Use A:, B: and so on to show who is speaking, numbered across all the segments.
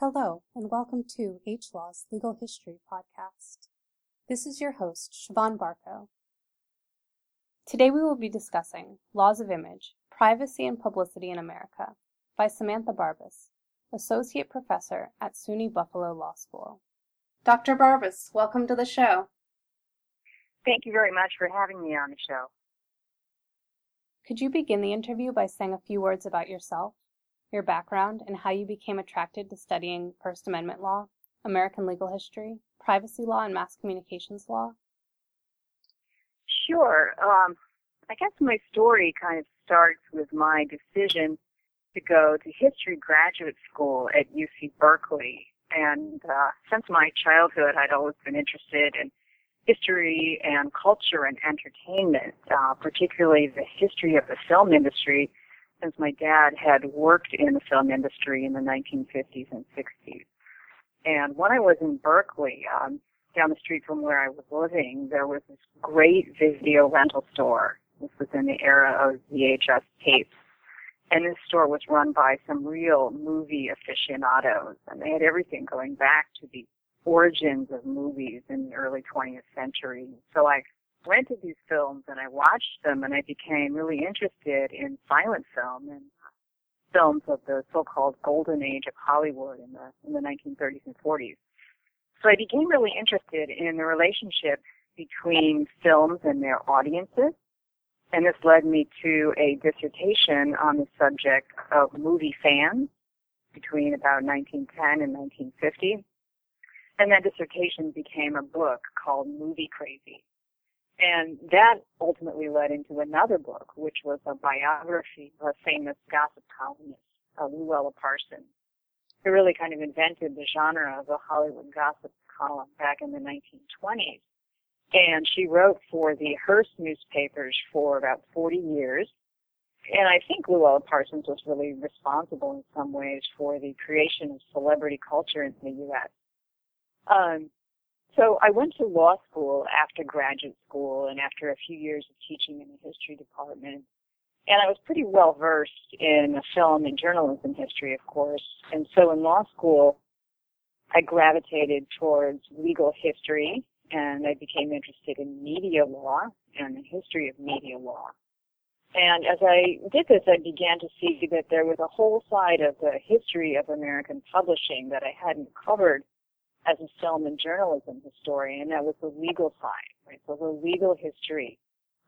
A: Hello, and welcome to H Law's Legal History Podcast. This is your host, Siobhan Barco. Today we will be discussing Laws of Image Privacy and Publicity in America by Samantha Barbas, Associate Professor at SUNY Buffalo Law School. Dr. Barbas, welcome to the show.
B: Thank you very much for having me on the show.
A: Could you begin the interview by saying a few words about yourself? Your background, and how you became attracted to studying First Amendment law, American legal history, privacy law, and mass communications law?
B: Sure. Um, I guess my story kind of starts with my decision to go to history graduate school at UC Berkeley. And uh, since my childhood, I'd always been interested in history and culture and entertainment, uh, particularly the history of the film industry since my dad had worked in the film industry in the 1950s and 60s. And when I was in Berkeley, um, down the street from where I was living, there was this great video rental store. This was in the era of VHS tapes. And this store was run by some real movie aficionados. And they had everything going back to the origins of movies in the early 20th century. So I rented these films and I watched them and I became really interested in silent film and films of the so-called golden age of Hollywood in the in the 1930s and 40s. So I became really interested in the relationship between films and their audiences. And this led me to a dissertation on the subject of movie fans between about 1910 and 1950. And that dissertation became a book called Movie Crazy. And that ultimately led into another book, which was a biography of a famous gossip columnist, uh, Louella Parsons, who really kind of invented the genre of the Hollywood gossip column back in the 1920s. And she wrote for the Hearst newspapers for about 40 years. And I think Louella Parsons was really responsible in some ways for the creation of celebrity culture in the U.S. Um, so I went to law school after graduate school and after a few years of teaching in the history department. And I was pretty well versed in film and journalism history, of course. And so in law school, I gravitated towards legal history and I became interested in media law and the history of media law. And as I did this, I began to see that there was a whole side of the history of American publishing that I hadn't covered as a film and journalism historian, and that was the legal side, right? So the legal history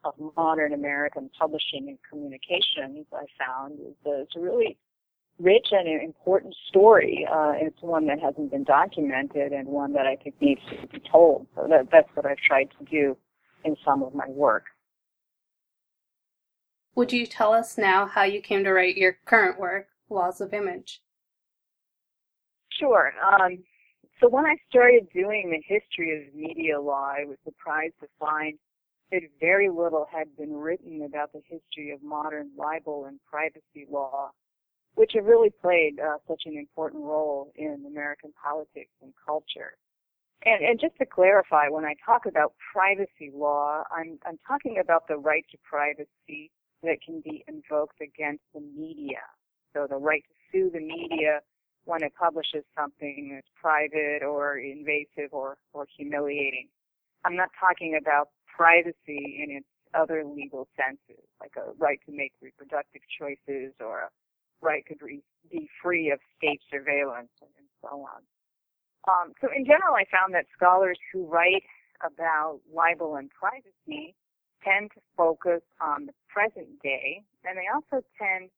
B: of modern American publishing and communications, I found, is a, it's a really rich and important story. Uh, it's one that hasn't been documented and one that I think needs to be told. So that, that's what I've tried to do in some of my work.
A: Would you tell us now how you came to write your current work, Laws of Image?
B: Sure. Um, so when I started doing the history of media law, I was surprised to find that very little had been written about the history of modern libel and privacy law, which have really played uh, such an important role in American politics and culture. And, and just to clarify, when I talk about privacy law, I'm, I'm talking about the right to privacy that can be invoked against the media. So the right to sue the media when it publishes something that's private or invasive or, or humiliating. I'm not talking about privacy in its other legal senses, like a right to make reproductive choices or a right to be free of state surveillance and so on. Um, so in general, I found that scholars who write about libel and privacy tend to focus on the present day, and they also tend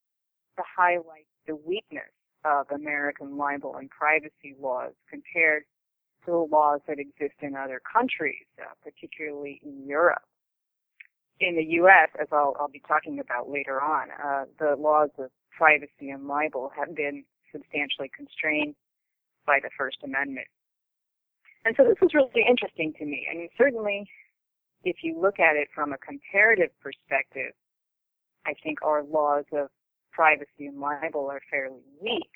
B: to highlight the weakness of American libel and privacy laws compared to the laws that exist in other countries, uh, particularly in Europe. In the U.S., as I'll, I'll be talking about later on, uh, the laws of privacy and libel have been substantially constrained by the First Amendment. And so this was really interesting to me. I mean, certainly, if you look at it from a comparative perspective, I think our laws of privacy and libel are fairly weak.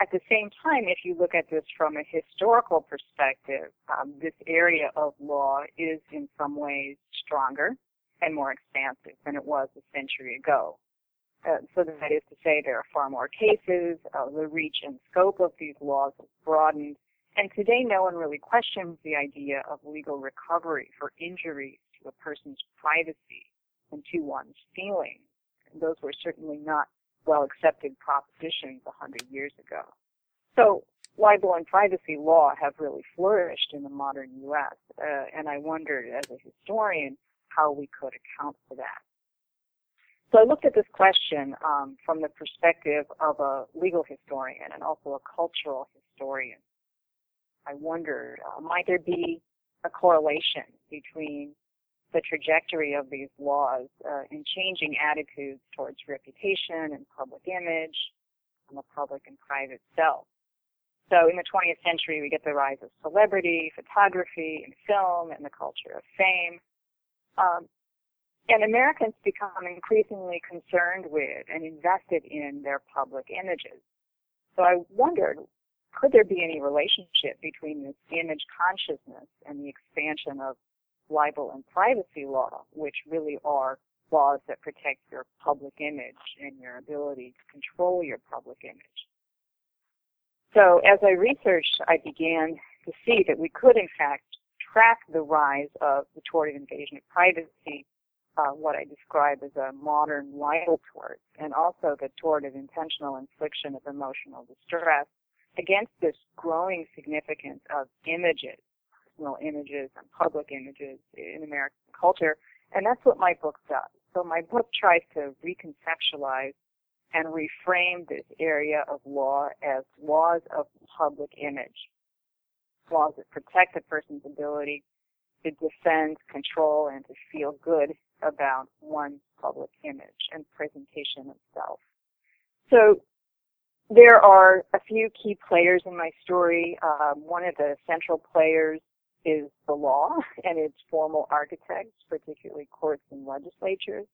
B: At the same time, if you look at this from a historical perspective, um, this area of law is in some ways stronger and more expansive than it was a century ago. Uh, so that is to say, there are far more cases, uh, the reach and scope of these laws has broadened, and today no one really questions the idea of legal recovery for injuries to a person's privacy and to one's feelings. Those were certainly not well accepted propositions a hundred years ago. So libel and privacy law have really flourished in the modern U.S., uh, and I wondered as a historian how we could account for that. So I looked at this question um, from the perspective of a legal historian and also a cultural historian. I wondered, uh, might there be a correlation between the trajectory of these laws uh, in changing attitudes towards reputation and public image and the public and private self? So in the 20th century, we get the rise of celebrity, photography, and film, and the culture of fame. Um, and Americans become increasingly concerned with and invested in their public images. So I wondered, could there be any relationship between this image consciousness and the expansion of libel and privacy law, which really are laws that protect your public image and your ability to control your public image? So as I researched, I began to see that we could in fact track the rise of the tort of invasion of privacy uh, what I describe as a modern libel tort, and also the tort of intentional infliction of emotional distress against this growing significance of images, personal images and public images in American culture. And that's what my book does. So my book tries to reconceptualize and reframe this area of law as laws of public image. Laws that protect a person's ability to defend, control, and to feel good about one's public image and presentation of self. So there are a few key players in my story. Um, one of the central players is the law and its formal architects, particularly courts and legislatures.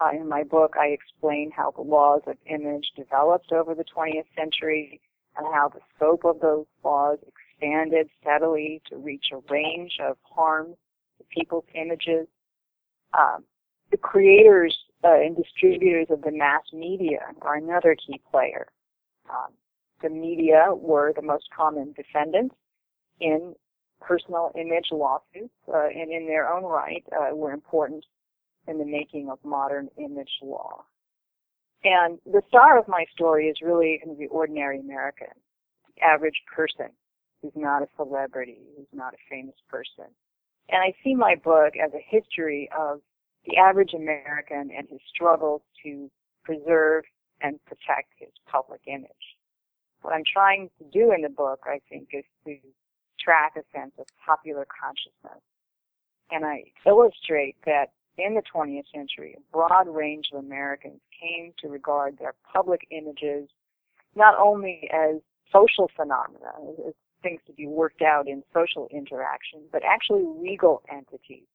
B: Uh, in my book, I explain how the laws of image developed over the 20th century and how the scope of those laws expanded steadily to reach a range of harms to people's images. Um, the creators uh, and distributors of the mass media are another key player. Um, the media were the most common defendants in personal image lawsuits, uh, and in their own right uh, were important in the making of modern image law. And the star of my story is really the ordinary American, the average person who's not a celebrity, who's not a famous person. And I see my book as a history of the average American and his struggles to preserve and protect his public image. What I'm trying to do in the book, I think, is to track a sense of popular consciousness. And I illustrate that in the 20th century, a broad range of Americans came to regard their public images not only as social phenomena, as things to be worked out in social interaction, but actually legal entities.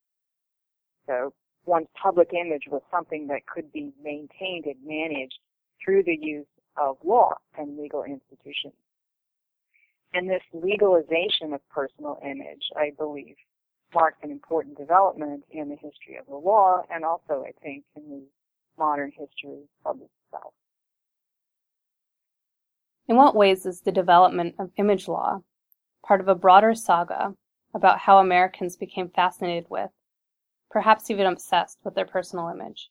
B: So one's public image was something that could be maintained and managed through the use of law and legal institutions. And this legalization of personal image, I believe, marked an important development in the history of the law and also, I think, in the modern history of itself.
A: In what ways is the development of image law part of a broader saga about how Americans became fascinated with, perhaps even obsessed with their personal image.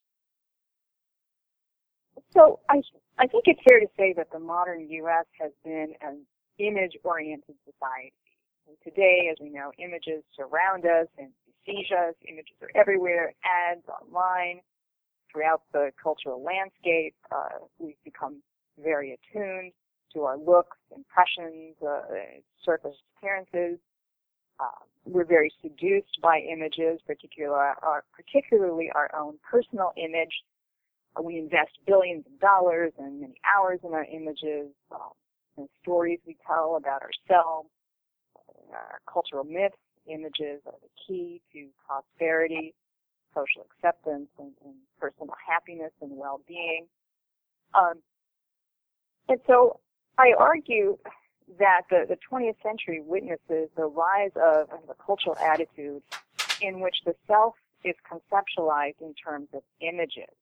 B: So I, I think it's fair to say that the modern U.S. has been an image-oriented society. And today, as we know, images surround us and besiege us. Images are everywhere, ads, online, throughout the cultural landscape. Uh, we've become very attuned to our looks, impressions, uh, surface appearances. Uh, we're very seduced by images, particularly our, particularly our own personal image. We invest billions of dollars and many hours in our images, um, and stories we tell about ourselves, our cultural myths. Images are the key to prosperity, social acceptance, and, and personal happiness and well-being. Um, and so I argue that the, the 20th century witnesses the rise of, of a cultural attitude in which the self is conceptualized in terms of images.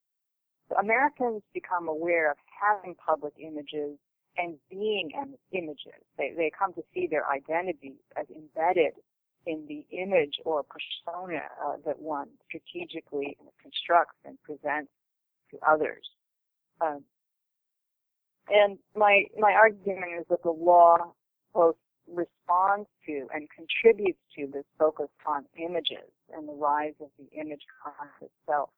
B: So Americans become aware of having public images and being images. They, they come to see their identities as embedded in the image or persona uh, that one strategically constructs and presents to others. Um, and my my argument is that the law both responds to and contributes to this focus on images and the rise of the image class itself.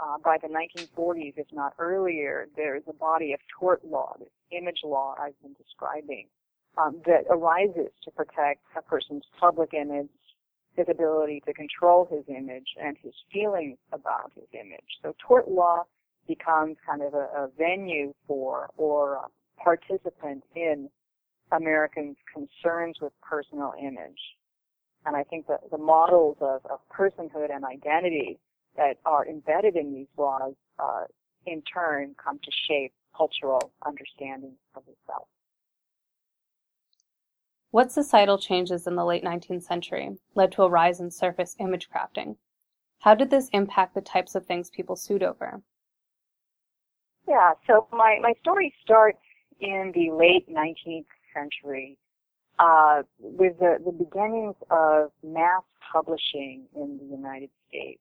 B: Uh, by the 1940s, if not earlier, there is a body of tort law, this image law I've been describing, um, that arises to protect a person's public image, his ability to control his image, and his feelings about his image. So tort law becomes kind of a, a venue for or a participant in Americans' concerns with personal image. And I think that the models of, of personhood and identity that are embedded in these laws, uh, in turn, come to shape cultural understanding of the self.
A: What societal changes in the late 19th century led to a rise in surface image crafting? How did this impact the types of things people sued over?
B: Yeah, so my, my story starts in the late 19th century uh, with the, the beginnings of mass publishing in the United States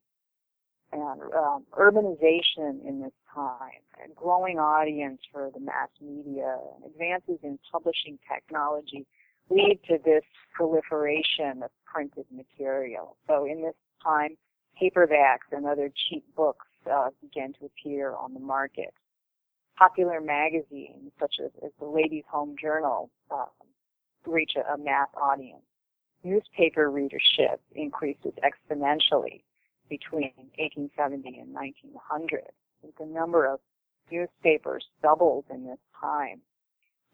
B: and um, urbanization in this time, and growing audience for the mass media, advances in publishing technology lead to this proliferation of printed material. So in this time, paperbacks and other cheap books uh, began to appear on the market. Popular magazines, such as, as the Ladies' Home Journal, uh, reach a, a mass audience. Newspaper readership increases exponentially between 1870 and 1900. The number of newspapers doubled in this time.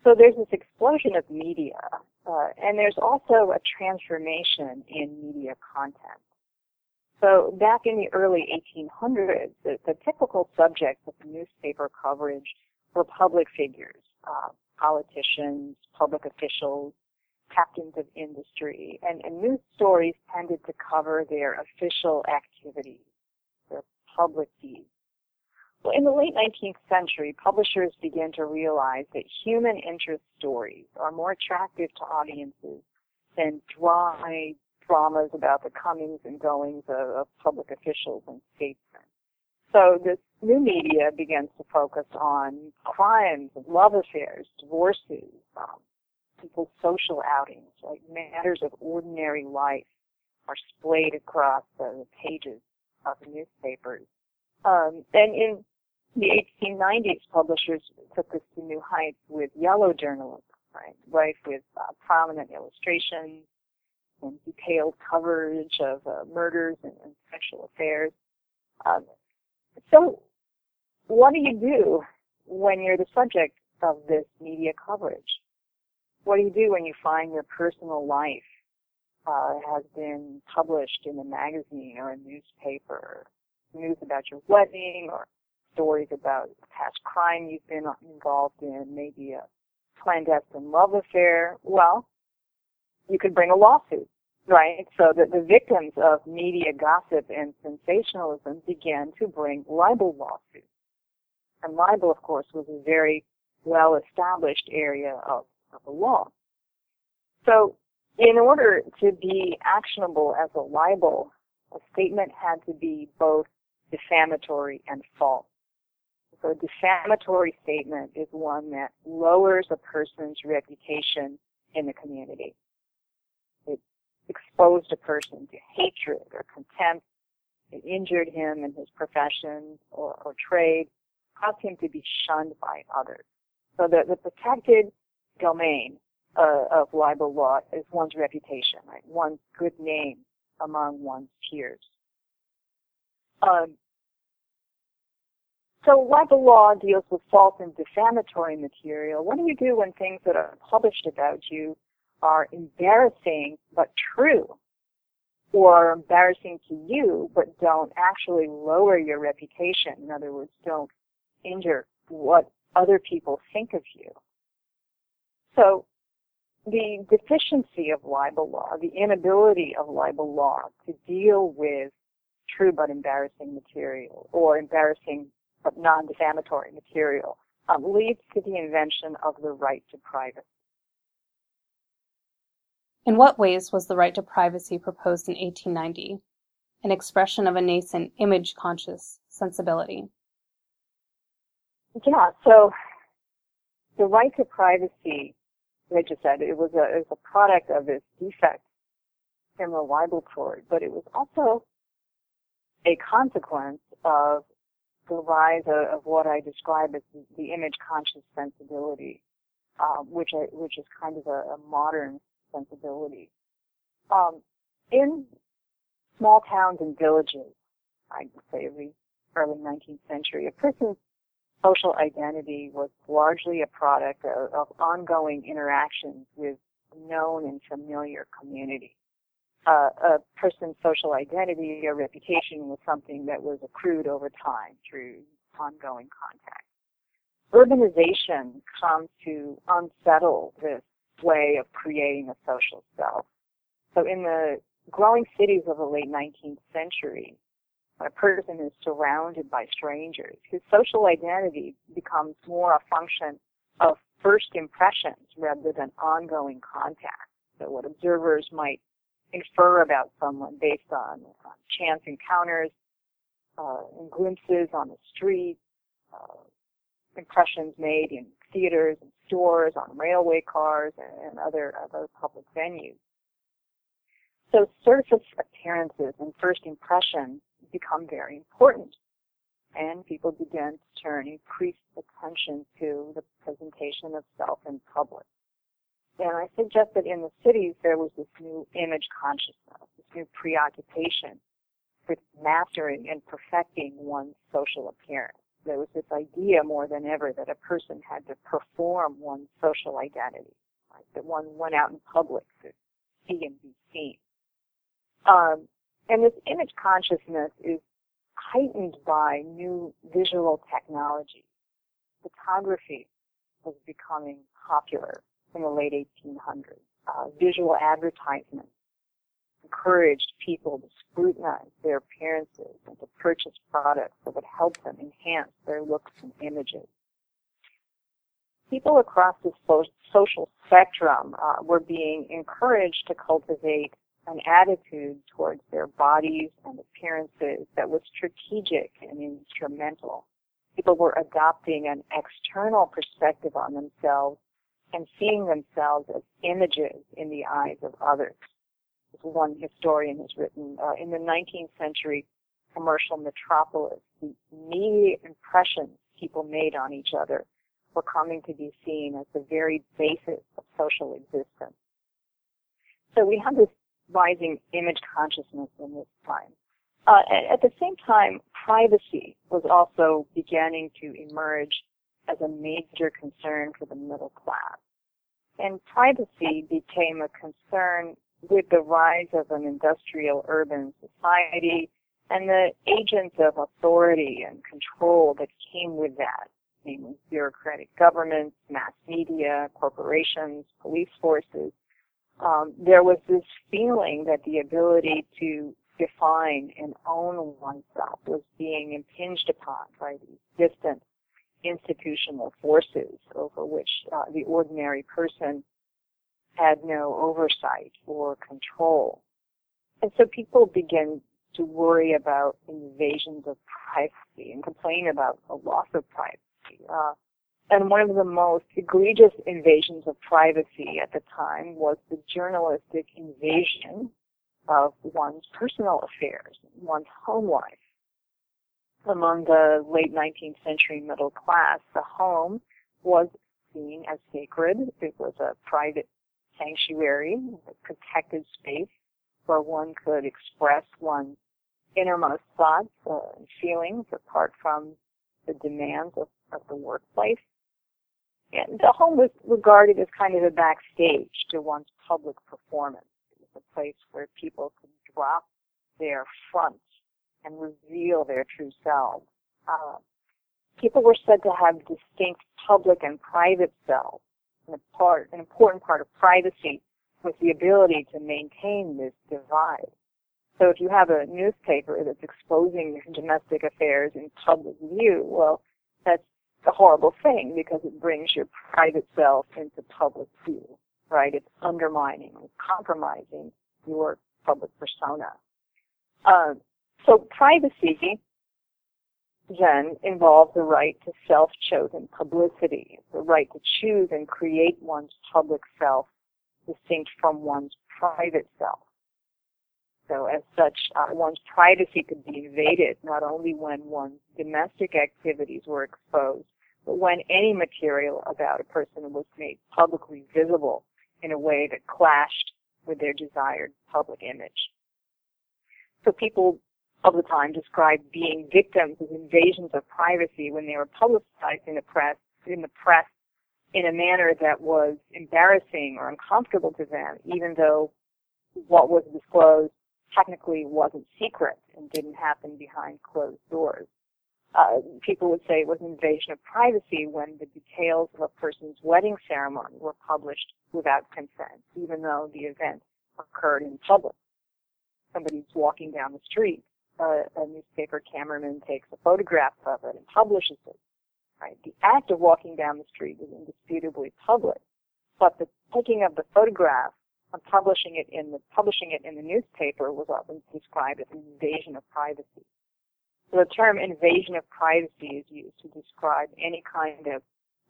B: So there's this explosion of media, uh, and there's also a transformation in media content. So back in the early 1800s, the, the typical subjects of newspaper coverage were public figures, uh, politicians, public officials, captains of industry, and, and news stories tended to cover their official activities, their public deeds. Well, in the late 19th century, publishers began to realize that human interest stories are more attractive to audiences than dry dramas about the comings and goings of, of public officials and statesmen. So this new media begins to focus on crimes, love affairs, divorces, um, people's social outings, like matters of ordinary life are splayed across the pages of the newspapers. Um, and in the 1890s, publishers took this to new heights with yellow journalism, right? Rife with uh, prominent illustrations and detailed coverage of uh, murders and, and, sexual affairs. Um, so, what do you do when you're the subject of this media coverage? What do you do when you find your personal life uh, has been published in a magazine or a newspaper, news about your wedding or stories about past crime you've been involved in, maybe a clandestine love affair? Well, you could bring a lawsuit, right? So that the victims of media gossip and sensationalism began to bring libel lawsuits. And libel, of course, was a very well established area of of the law. So in order to be actionable as a libel, a statement had to be both defamatory and false. So a defamatory statement is one that lowers a person's reputation in the community. It exposed a person to hatred or contempt. It injured him in his profession or, or trade, caused him to be shunned by others. So the, the protected domain uh, of libel law is one's reputation, right? One's good name among one's peers. Um, so libel law deals with false and defamatory material. What do you do when things that are published about you are embarrassing but true? Or embarrassing to you but don't actually lower your reputation? In other words, don't injure what other people think of you. So the deficiency of libel law, the inability of libel law to deal with true but embarrassing material or embarrassing but non-defamatory material, um, leads to the invention of the right to privacy.
A: In what ways was the right to privacy proposed in 1890? An expression of a nascent image conscious sensibility.
B: Yeah, so the right to privacy, I said, it was a, it was a product of this defect in libel tort, but it was also a consequence of the rise of, of what I describe as the, image conscious sensibility, uh, which I, which is kind of a, a modern sensibility. Um, in small towns and villages, I'd say the early 19th century, a person's social identity was largely a product of, of ongoing interactions with known and familiar community. Uh, a person's social identity or reputation was something that was accrued over time through ongoing contact. Urbanization comes to unsettle this way of creating a social self. So in the growing cities of the late 19th century, when a person is surrounded by strangers, his social identity becomes more a function of first impressions rather than ongoing contact. So what observers might infer about someone based on, on chance encounters, uh, and glimpses on the street, uh, impressions made in theaters and stores, on railway cars, and, and other other public venues. So surface appearances and first impressions become very important. And people began to turn increased attention to the presentation of self in public. And I suggest that in the cities there was this new image consciousness, this new preoccupation with mastering and perfecting one's social appearance. There was this idea more than ever that a person had to perform one's social identity, right? that one went out in public to see and be seen. Um, and this image consciousness is heightened by new visual technology. Photography was becoming popular in the late 1800s. Uh, visual advertisements encouraged people to scrutinize their appearances and to purchase products that would help them enhance their looks and images. People across the social spectrum uh, were being encouraged to cultivate an attitude towards their bodies and appearances that was strategic and instrumental. People were adopting an external perspective on themselves and seeing themselves as images in the eyes of others. As one historian has written, uh, in the 19th century commercial metropolis, the immediate impressions people made on each other were coming to be seen as the very basis of social existence. So we have this rising image consciousness in this time. Uh, at, the same time, privacy was also beginning to emerge as a major concern for the middle class. And privacy became a concern with the rise of an industrial urban society and the agents of authority and control that came with that, namely bureaucratic governments, mass media, corporations, police forces, um, there was this feeling that the ability to define and own oneself was being impinged upon by these distant institutional forces over which uh, the ordinary person had no oversight or control. And so people begin to worry about invasions of privacy and complain about a loss of privacy. Uh, and one of the most egregious invasions of privacy at the time was the journalistic invasion of one's personal affairs, one's home life. Among the late 19th century middle class, the home was seen as sacred. It was a private sanctuary, a protected space where one could express one's innermost thoughts and feelings apart from the demands of, of the workplace. The home was regarded as kind of a backstage to one's public performance. It was a place where people could drop their front and reveal their true selves. Uh, people were said to have distinct public and private selves. And part, an important part of privacy was the ability to maintain this divide. So if you have a newspaper that's exposing domestic affairs in public view, well, a horrible thing because it brings your private self into public view, right? It's undermining, compromising your public persona. Uh, so privacy then involves the right to self-chosen publicity, the right to choose and create one's public self distinct from one's private self. So as such, uh, one's privacy could be invaded not only when one's domestic activities were exposed, but when any material about a person was made publicly visible in a way that clashed with their desired public image. So people of the time described being victims of invasions of privacy when they were publicized in the press, in the press in a manner that was embarrassing or uncomfortable to them, even though what was disclosed technically wasn't secret and didn't happen behind closed doors. Uh, people would say it was an invasion of privacy when the details of a person's wedding ceremony were published without consent, even though the event occurred in public. Somebody's walking down the street, uh, a newspaper cameraman takes a photograph of it and publishes it. Right? The act of walking down the street is indisputably public, but the taking of the photograph and publishing it in the publishing it in the newspaper was often described as an invasion of privacy. So the term invasion of privacy is used to describe any kind of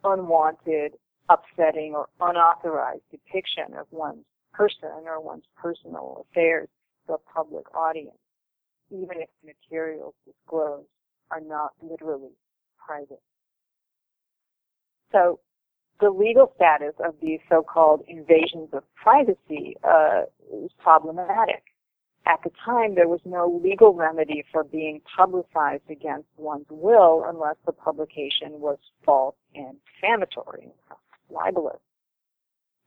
B: unwanted, upsetting, or unauthorized depiction of one's person or one's personal affairs to a public audience, even if the materials disclosed are not literally private. So the legal status of these so-called invasions of privacy uh, is problematic. At the time, there was no legal remedy for being publicized against one's will unless the publication was false and defamatory, libelous.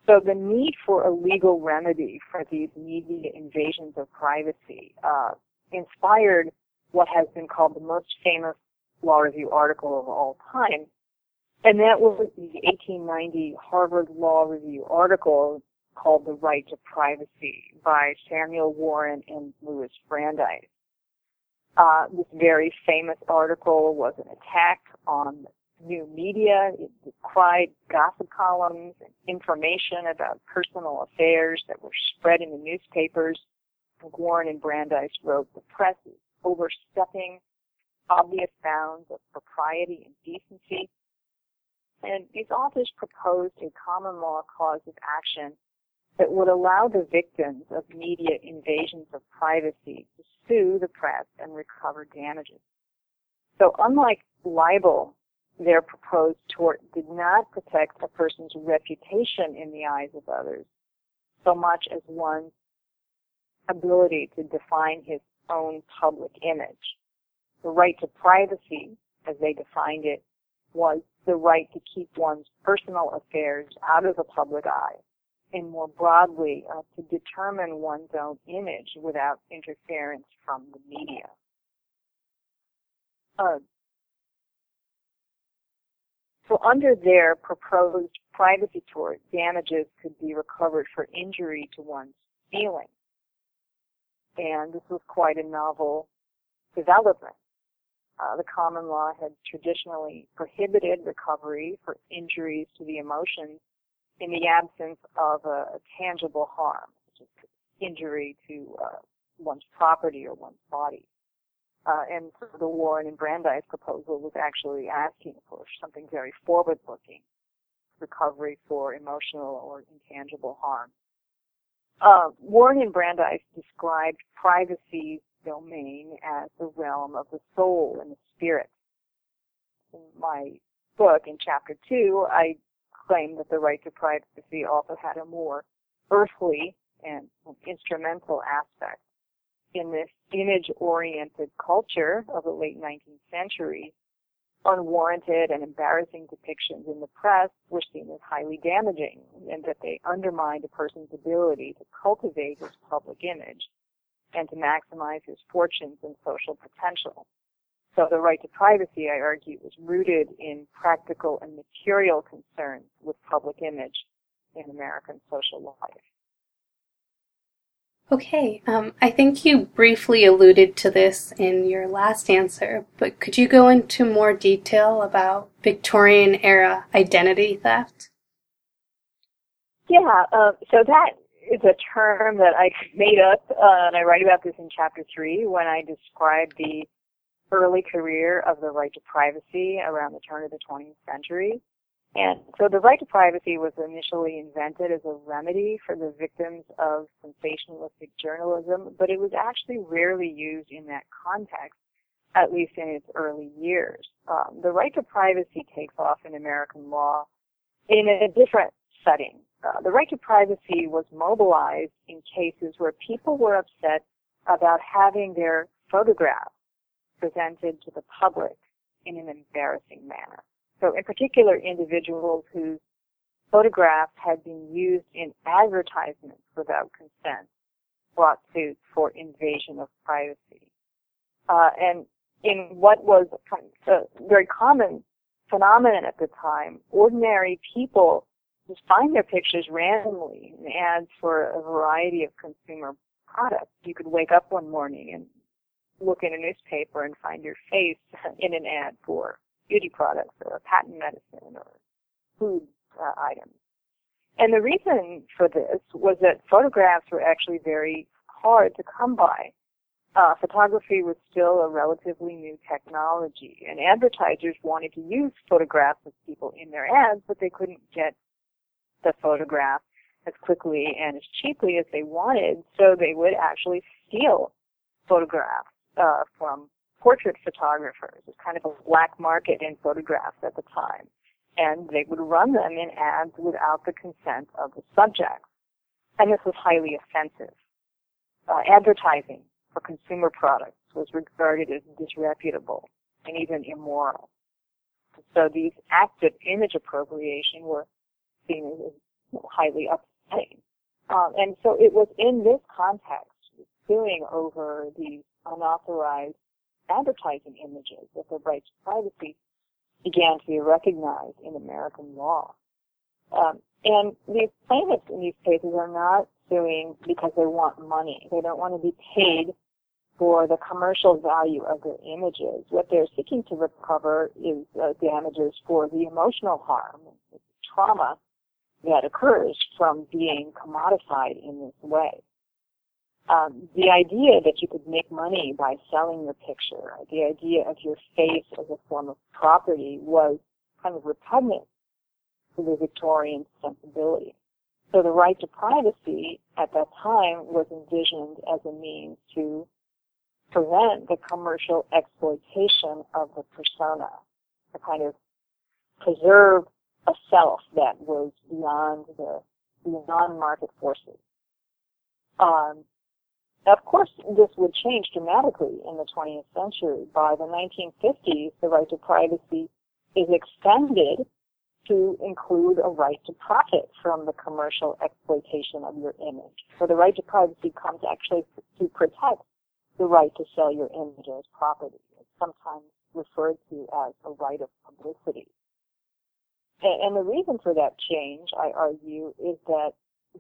B: So the need for a legal remedy for these media invasions of privacy uh, inspired what has been called the most famous law review article of all time, and that was the 1890 Harvard Law Review article called The Right to Privacy by Samuel Warren and Louis Brandeis. Uh, this very famous article was an attack on new media. It decried gossip columns and information about personal affairs that were spread in the newspapers. Warren and Brandeis wrote, the press is overstepping obvious bounds of propriety and decency and these authors proposed a common law cause of action that would allow the victims of media invasions of privacy to sue the press and recover damages. So unlike libel, their proposed tort did not protect a person's reputation in the eyes of others so much as one's ability to define his own public image. The right to privacy, as they defined it, was the right to keep one's personal affairs out of the public eye and more broadly uh, to determine one's own image without interference from the media. Uh, so under their proposed privacy tort, damages could be recovered for injury to one's feelings. And this was quite a novel development. Uh, the common law had traditionally prohibited recovery for injuries to the emotions in the absence of a, a tangible harm, such as injury to uh, one's property or one's body. Uh, and so the Warren and Brandeis proposal was actually asking for something very forward-looking, recovery for emotional or intangible harm. Uh, Warren and Brandeis described privacy domain as the realm of the soul and the spirit. In my book, in chapter two, I claim that the right to privacy also had a more earthly and instrumental aspect. In this image-oriented culture of the late 19th century, unwarranted and embarrassing depictions in the press were seen as highly damaging and that they undermined a person's ability to cultivate his public image and to maximize his fortunes and social potential. So the right to privacy, I argue, was rooted in practical and material concerns with public image in American social life.
A: Okay, um, I think you briefly alluded to this in your last answer, but could you go into more detail about Victorian era identity theft?
B: Yeah, uh, so that is a term that I made up, uh, and I write about this in chapter three when I describe the early career of the right to privacy around the turn of the 20th century. And so the right to privacy was initially invented as a remedy for the victims of sensationalistic journalism, but it was actually rarely used in that context, at least in its early years. Um, the right to privacy takes off in American law in a different setting. Uh, the right to privacy was mobilized in cases where people were upset about having their photographs presented to the public in an embarrassing manner. So in particular, individuals whose photographs had been used in advertisements without consent brought suit for invasion of privacy. Uh, and in what was a very common phenomenon at the time, ordinary people just find their pictures randomly in ads for a variety of consumer products. You could wake up one morning and look in a newspaper and find your face in an ad for beauty products or a patent medicine or food uh, items. And the reason for this was that photographs were actually very hard to come by. Uh, photography was still a relatively new technology, and advertisers wanted to use photographs of people in their ads, but they couldn't get the photograph as quickly and as cheaply as they wanted, so they would actually steal photographs uh, from portrait photographers. It was kind of a black market in photographs at the time. And they would run them in ads without the consent of the subject. And this was highly offensive. Uh, advertising for consumer products was regarded as disreputable and even immoral. So these acts of image appropriation were seen as highly upsetting. Um, and so it was in this context, suing over these unauthorized advertising images that the right to privacy began to be recognized in American law. Um, and these plaintiffs in these cases are not suing because they want money. They don't want to be paid for the commercial value of their images. What they're seeking to recover is uh, damages for the emotional harm, the trauma that occurs from being commodified in this way um, the idea that you could make money by selling your picture, the idea of your face as a form of property was kind of repugnant to the Victorian sensibility. So the right to privacy at that time was envisioned as a means to prevent the commercial exploitation of the persona, to kind of preserve a self that was beyond the beyond market forces. Um, of course, this would change dramatically in the 20th century. By the 1950s, the right to privacy is extended to include a right to profit from the commercial exploitation of your image. So the right to privacy comes actually to protect the right to sell your image as property. It's sometimes referred to as a right of publicity. And, the reason for that change, I argue, is that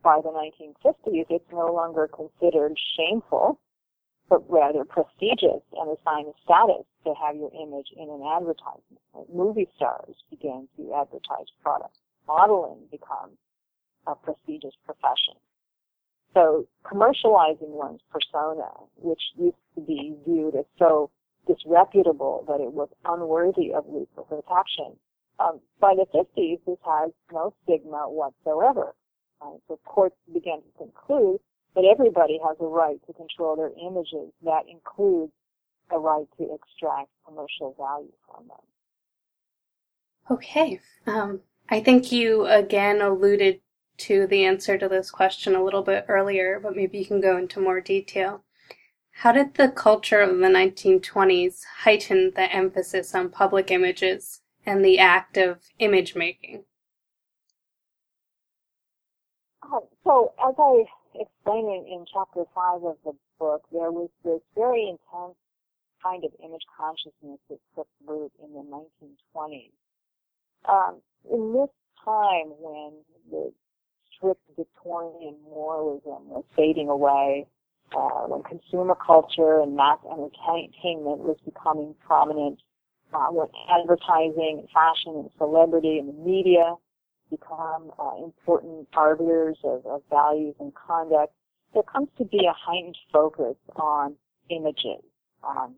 B: by the 1950s, it's no longer considered shameful, but rather prestigious and a sign of status to have your image in an advertisement. Movie stars began to advertise products. Modeling becomes a prestigious profession. So commercializing one's persona, which used to be viewed as so disreputable that it was unworthy of legal protection, um, by the 50s, this has no stigma whatsoever. Right? So courts began to conclude that everybody has a right to control their images. That includes a right to extract commercial value from them.
A: Okay. Um, I think you again alluded to the answer to this question a little bit earlier, but maybe you can go into more detail. How did the culture of the 1920s heighten the emphasis on public images and the act of image making?
B: So as I explain in, in chapter five of the book, there was this very intense kind of image consciousness that took root in the 1920s. Um, in this time when the strict Victorian moralism was fading away, uh, when consumer culture and mass entertainment was becoming prominent, uh, when advertising and fashion and celebrity and the media become uh, important arbiters of, of values and conduct, there comes to be a heightened focus on images, on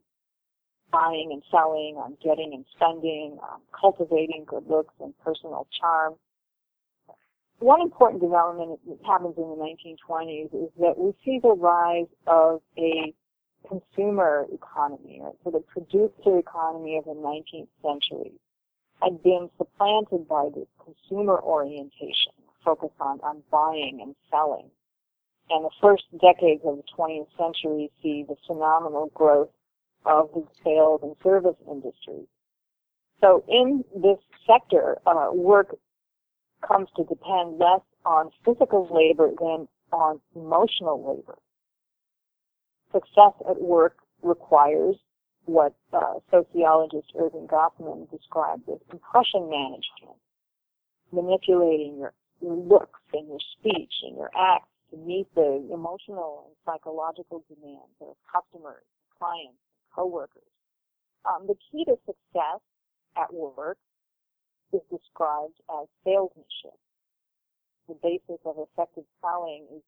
B: buying and selling, on getting and spending, on cultivating good looks and personal charm. One important development that happens in the 1920s is that we see the rise of a consumer economy, right? So the producer economy of the 19th century had been supplanted by this consumer orientation, focus on, on buying and selling. And the first decades of the 20th century see the phenomenal growth of the sales and service industries. So in this sector, uh, work comes to depend less on physical labor than on emotional labor. Success at work requires what uh, sociologist Erving Goffman described as impression management, manipulating your, your looks and your speech and your acts to meet the emotional and psychological demands of customers, clients, and coworkers. Um, the key to success at work is described as salesmanship. The basis of effective selling is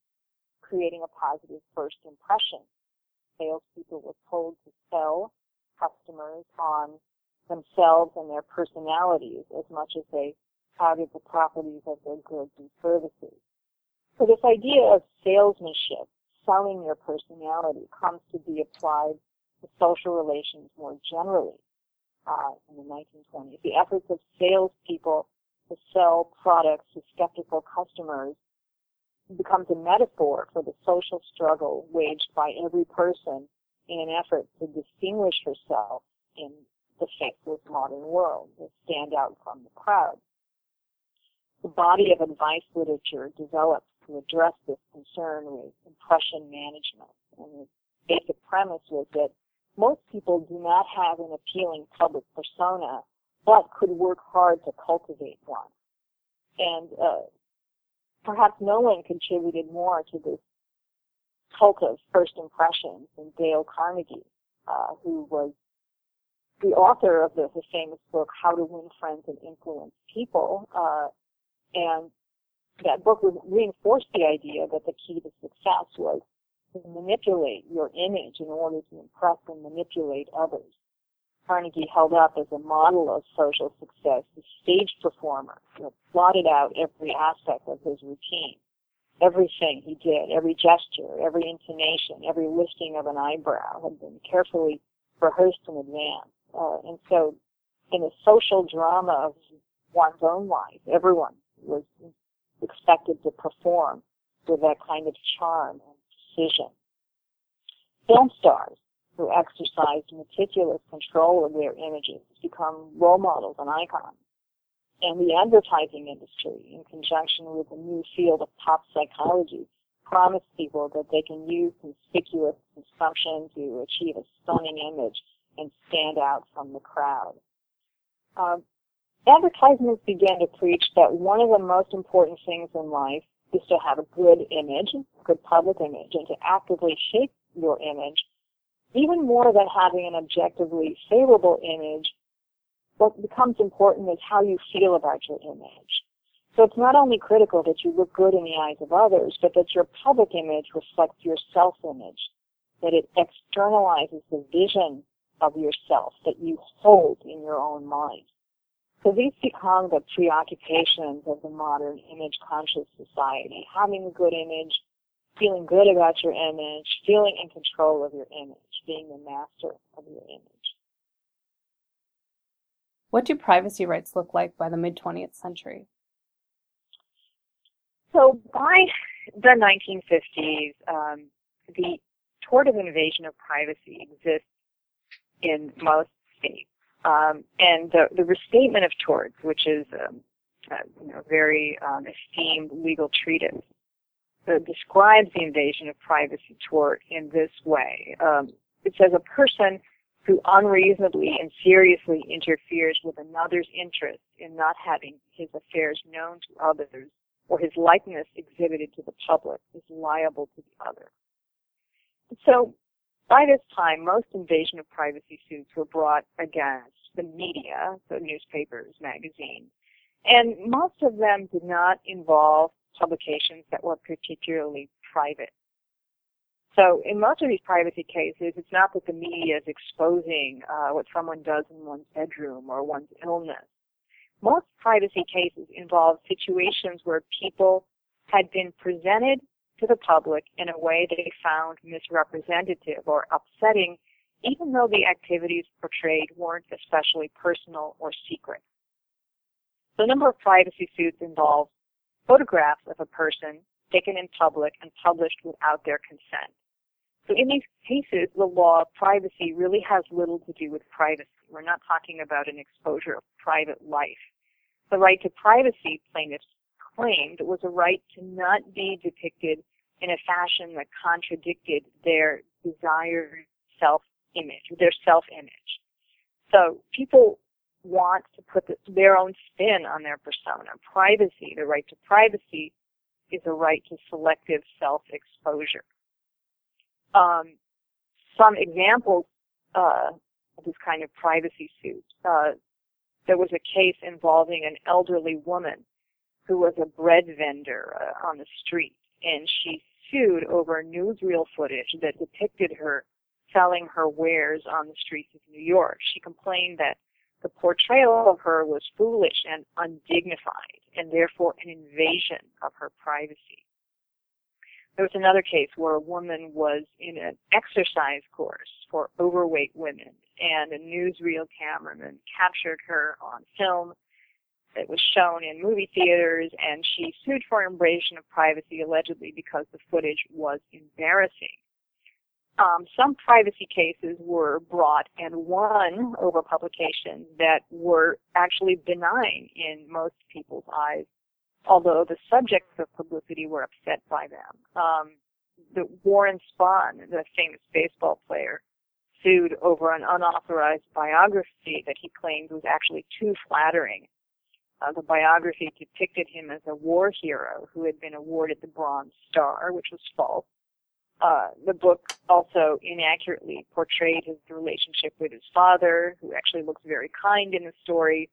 B: creating a positive first impression. Salespeople were told to sell customers on themselves and their personalities as much as they touted the properties of their goods and services. So this idea of salesmanship, selling your personality, comes to be applied to social relations more generally uh, in the 1920s. The efforts of salespeople to sell products to skeptical customers becomes a metaphor for the social struggle waged by every person in an effort to distinguish herself in the faceless modern world, to stand out from the crowd. The body of advice literature developed to address this concern with impression management. And the basic premise was that most people do not have an appealing public persona, but could work hard to cultivate one. And uh, perhaps no one contributed more to this cult of first impressions and Dale Carnegie, uh, who was the author of the, the, famous book How to Win Friends and Influence People. Uh, and that book would reinforce the idea that the key to success was to manipulate your image in order to impress and manipulate others. Carnegie held up as a model of social success the stage performer who plotted out every aspect of his routine everything he did, every gesture, every intonation, every lifting of an eyebrow had been carefully rehearsed in advance. Uh, and so in the social drama of one's own life, everyone was expected to perform with that kind of charm and precision. Film stars who exercised meticulous control of their images become role models and icons and the advertising industry, in conjunction with a new field of pop psychology, promise people that they can use conspicuous consumption to achieve a stunning image and stand out from the crowd. Um, advertisements began to preach that one of the most important things in life is to have a good image, a good public image, and to actively shape your image, even more than having an objectively favorable image what becomes important is how you feel about your image. So it's not only critical that you look good in the eyes of others, but that your public image reflects your self-image, that it externalizes the vision of yourself that you hold in your own mind. So these become the preoccupations of the modern image conscious society. Having a good image, feeling good about your image, feeling in control of your image, being the master of your image.
A: What do privacy rights look like by the mid 20th century?
B: So by the 1950s, um, the tort of invasion of privacy exists in most states. Um, and the, the, restatement of torts, which is um, a you know, very um, esteemed legal treatise, uh, describes the invasion of privacy tort in this way. Um, it says a person who unreasonably and seriously interferes with another's interest in not having his affairs known to others or his likeness exhibited to the public is liable to the other. so by this time, most invasion of privacy suits were brought against the media, so newspapers, magazines, and most of them did not involve publications that were particularly private. So in most of these privacy cases, it's not that the media is exposing uh, what someone does in one's bedroom or one's illness. Most privacy cases involve situations where people had been presented to the public in a way they found misrepresentative or upsetting, even though the activities portrayed weren't especially personal or secret. The number of privacy suits involve photographs of a person taken in public and published without their consent. So in these cases, the law of privacy really has little to do with privacy. We're not talking about an exposure of private life. The right to privacy plaintiffs claimed was a right to not be depicted in a fashion that contradicted their desired self-image, their self-image. So people want to put the, their own spin on their persona. Privacy, the right to privacy, is a right to selective self-exposure. Um, some examples uh, of this kind of privacy suit. Uh, there was a case involving an elderly woman who was a bread vendor uh, on the street, and she sued over newsreel footage that depicted her selling her wares on the streets of New York. She complained that the portrayal of her was foolish and undignified, and therefore an invasion of her privacy. There was another case where a woman was in an exercise course for overweight women, and a newsreel cameraman captured her on film it was shown in movie theaters, and she sued for invasion of privacy allegedly because the footage was embarrassing. Um, some privacy cases were brought and won over publications that were actually benign in most people's eyes, although the subjects of publicity were upset by them. Um, the Warren Spahn, the famous baseball player, sued over an unauthorized biography that he claimed was actually too flattering uh, the biography depicted him as a war hero who had been awarded the Bronze Star, which was false. Uh, the book also inaccurately portrayed his relationship with his father, who actually looks very kind in the story,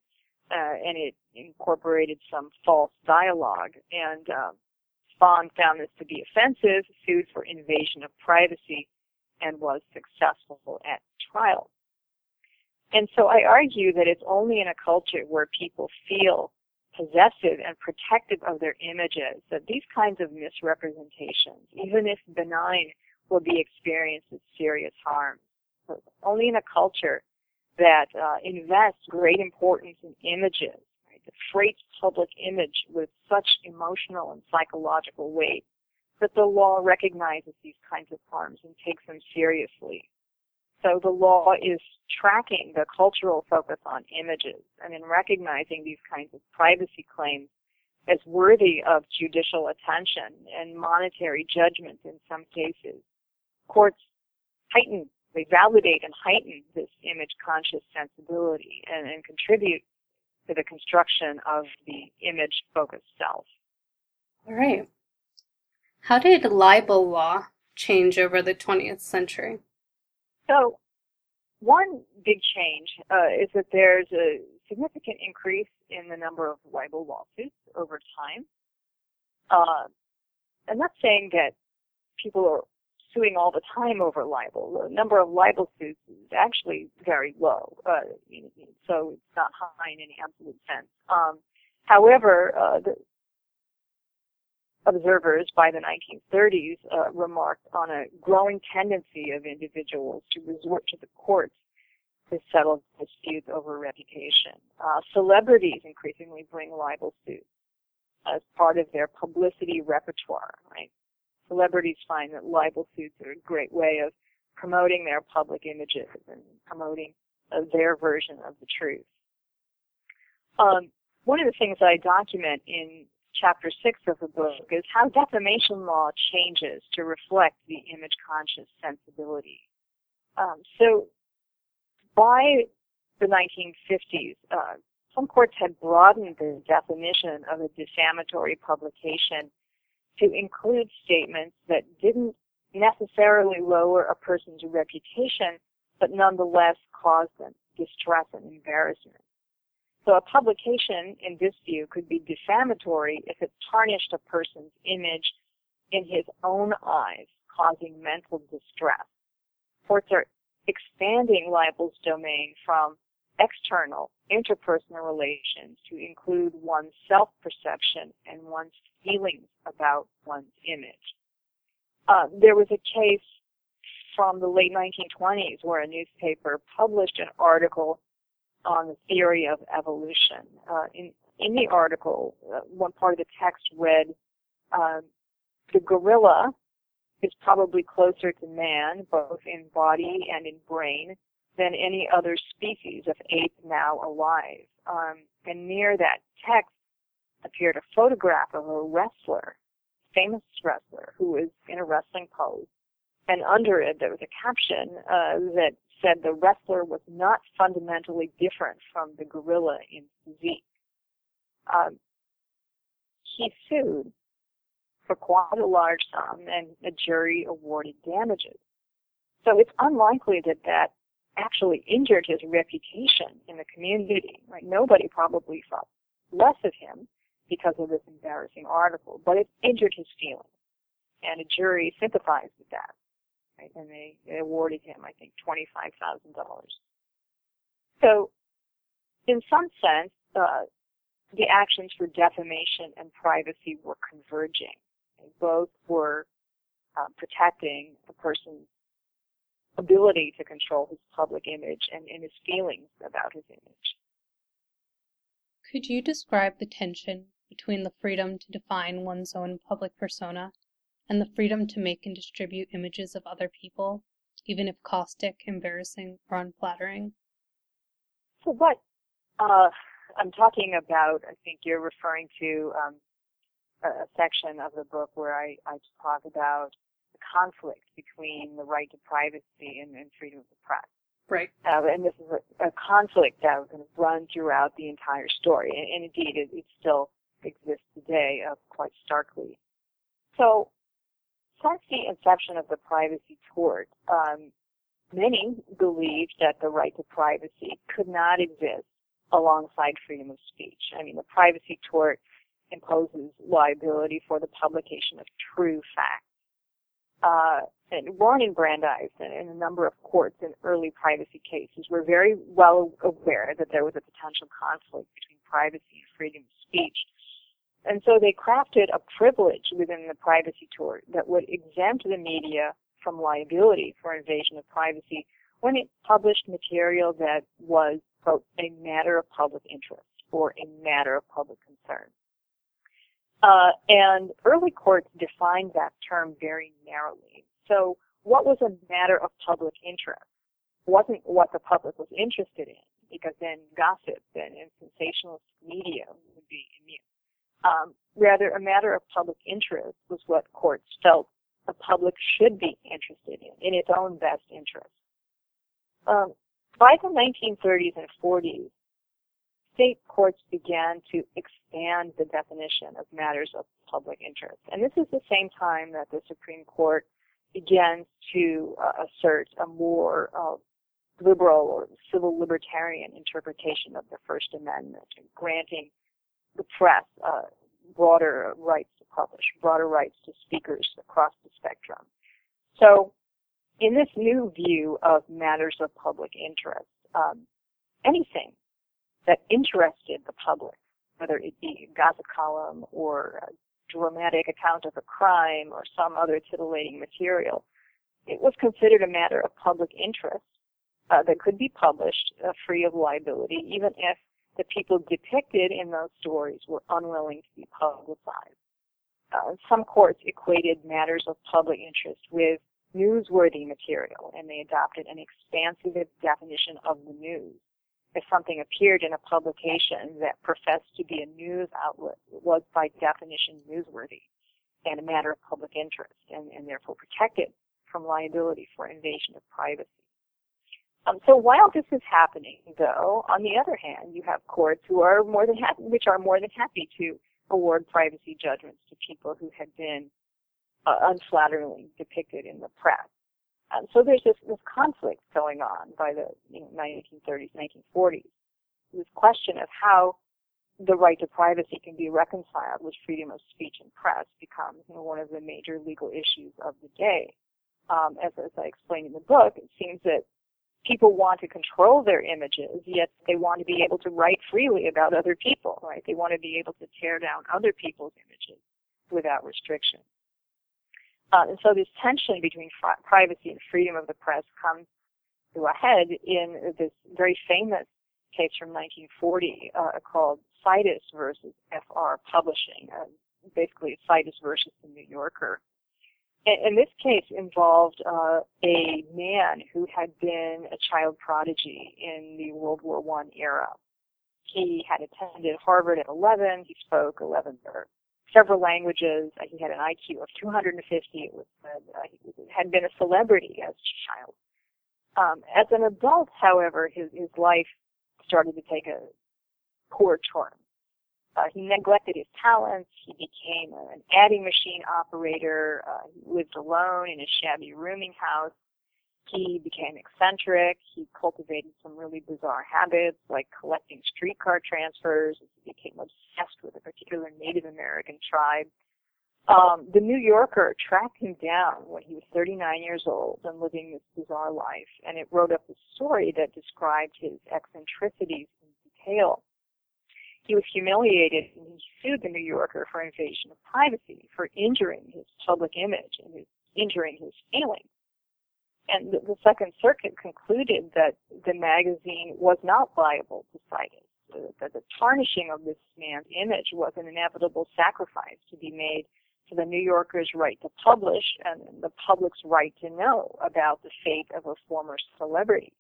B: uh, and it incorporated some false dialogue. And uh, Spahn found this to be offensive, sued for invasion of privacy, and was successful at trial. And so I argue that it's only in a culture where people feel possessive and protective of their images that these kinds of misrepresentations, even if benign, will be experienced as serious harm. So only in a culture that uh, invests great importance in images, right, that freights public image with such emotional and psychological weight, that the law recognizes these kinds of harms and takes them seriously. So the law is tracking the cultural focus on images and in recognizing these kinds of privacy claims as worthy of judicial attention and monetary judgment in some cases. Courts heighten, they validate and heighten this image conscious sensibility and, and contribute to the construction of the image focused self.
A: All right. How did libel law change over the 20th century?
B: So one big change uh, is that there's a significant increase in the number of libel lawsuits over time. Uh, I'm not saying that people are suing all the time over libel. The number of libel suits is actually very low, uh, so it's not high in any absolute sense. Um, however, uh, the, observers by the 1930s uh, remarked on a growing tendency of individuals to resort to the courts to settle disputes over reputation. Uh, celebrities increasingly bring libel suits as part of their publicity repertoire, right? Celebrities find that libel suits are a great way of promoting their public images and promoting uh, their version of the truth. Um, one of the things I document in chapter six of the book is how defamation law changes to reflect the image conscious sensibility. Um, so by the 1950s, uh, some courts had broadened the definition of a defamatory publication to include statements that didn't necessarily lower a person's reputation, but nonetheless caused them distress and embarrassment. So a publication, in this view, could be defamatory if it tarnished a person's image in his own eyes, causing mental distress. Courts are expanding libel's domain from external, interpersonal relations to include one's self-perception and one's feelings about one's image. Uh, there was a case from the late 1920s where a newspaper published an article on the theory of evolution. Uh, in, in the article, uh, one part of the text read, uh, the gorilla is probably closer to man, both in body and in brain, than any other species of ape now alive. Um, and near that text appeared a photograph of a wrestler, famous wrestler, who was in a wrestling pose. And under it, there was a caption uh, that said the wrestler was not fundamentally different from the gorilla in physique. Um, he sued for quite a large sum, and the jury awarded damages. So it's unlikely that that actually injured his reputation in the community. Right? Nobody probably thought less of him because of this embarrassing article, but it injured his feelings, and a jury sympathized with that, right? and they, they awarded him, I think, twenty-five thousand dollars. So, in some sense, uh, the actions for defamation and privacy were converging. Both were uh, protecting the person's ability to control his public image and, and his feelings about his image.
A: Could you describe the tension between the freedom to define one's own public persona and the freedom to make and distribute images of other people, even if caustic, embarrassing, or unflattering?
B: So what uh, I'm talking about, I think you're referring to um, a, section of the book where I, I talk about conflict between the right to privacy and, and freedom of the press.
A: Right.
B: Uh, and this is a, a conflict that was going to run throughout the entire story, and, and indeed it, it, still exists today uh, quite starkly. So, since the inception of the privacy tort, um, many believed that the right to privacy could not exist alongside freedom of speech. I mean, the privacy tort imposes liability for the publication of true facts. Uh, and Warren and Brandeis and, and a number of courts in early privacy cases were very well aware that there was a potential conflict between privacy and freedom of speech. And so they crafted a privilege within the privacy tort that would exempt the media from liability for invasion of privacy when it published material that was, quote, a matter of public interest or a matter of public concern. Uh, and early courts defined that term very narrowly. So what was a matter of public interest wasn't what the public was interested in, because then gossip and, and sensationalist media would be immune. Um, rather, a matter of public interest was what courts felt the public should be interested in, in its own best interest. Um, by the 1930s and 40s, state courts began to expand the definition of matters of public interest. And this is the same time that the Supreme Court begins to uh, assert a more uh, liberal or civil libertarian interpretation of the First Amendment, granting the press uh, broader rights to publish, broader rights to speakers across the spectrum. So, in this new view of matters of public interest, um, anything that interested the public, whether it be a gossip column or a dramatic account of a crime or some other titillating material. It was considered a matter of public interest uh, that could be published uh, free of liability, even if the people depicted in those stories were unwilling to be publicized. Uh, some courts equated matters of public interest with newsworthy material, and they adopted an expansive definition of the news if something appeared in a publication that professed to be a news outlet, it was by definition newsworthy and a matter of public interest and, and therefore protected from liability for invasion of privacy. Um, so while this is happening, though, on the other hand, you have courts who are more than happy, which are more than happy to award privacy judgments to people who had been uh, unflatteringly depicted in the press. And so there's this, this conflict going on by the you know, 1930s, 1940s. This question of how the right to privacy can be reconciled with freedom of speech and press becomes you know, one of the major legal issues of the day. Um, as, as I explained in the book, it seems that people want to control their images, yet they want to be able to write freely about other people, right? They want to be able to tear down other people's images without restriction. Uh, and so this tension between fr- privacy and freedom of the press comes to a head in this very famous case from 1940 uh, called Sidis versus FR Publishing. Uh, basically, Sidis versus the New Yorker. And, and this case involved uh, a man who had been a child prodigy in the World War One era. He had attended Harvard at 11. He spoke 11 or several languages. Uh, he had an IQ of 250. It was, uh, he had been a celebrity as a child. Um, as an adult, however, his, his life started to take a poor turn. Uh, he neglected his talents. He became an adding machine operator. Uh, he lived alone in a shabby rooming house. He became eccentric. He cultivated some really bizarre habits like collecting streetcar transfers. He became obsessed with a particular Native American tribe. Um, the New Yorker tracked him down when he was 39 years old and living this bizarre life, and it wrote up a story that described his eccentricities in detail. He was humiliated and he sued the New Yorker for invasion of privacy, for injuring his public image and his, injuring his feelings. And the, Second Circuit concluded that the magazine was not liable to Sidis, that the tarnishing of this man's image was an inevitable sacrifice to be made to the New Yorker's right to publish and the public's right to know about the fate of a former celebrity.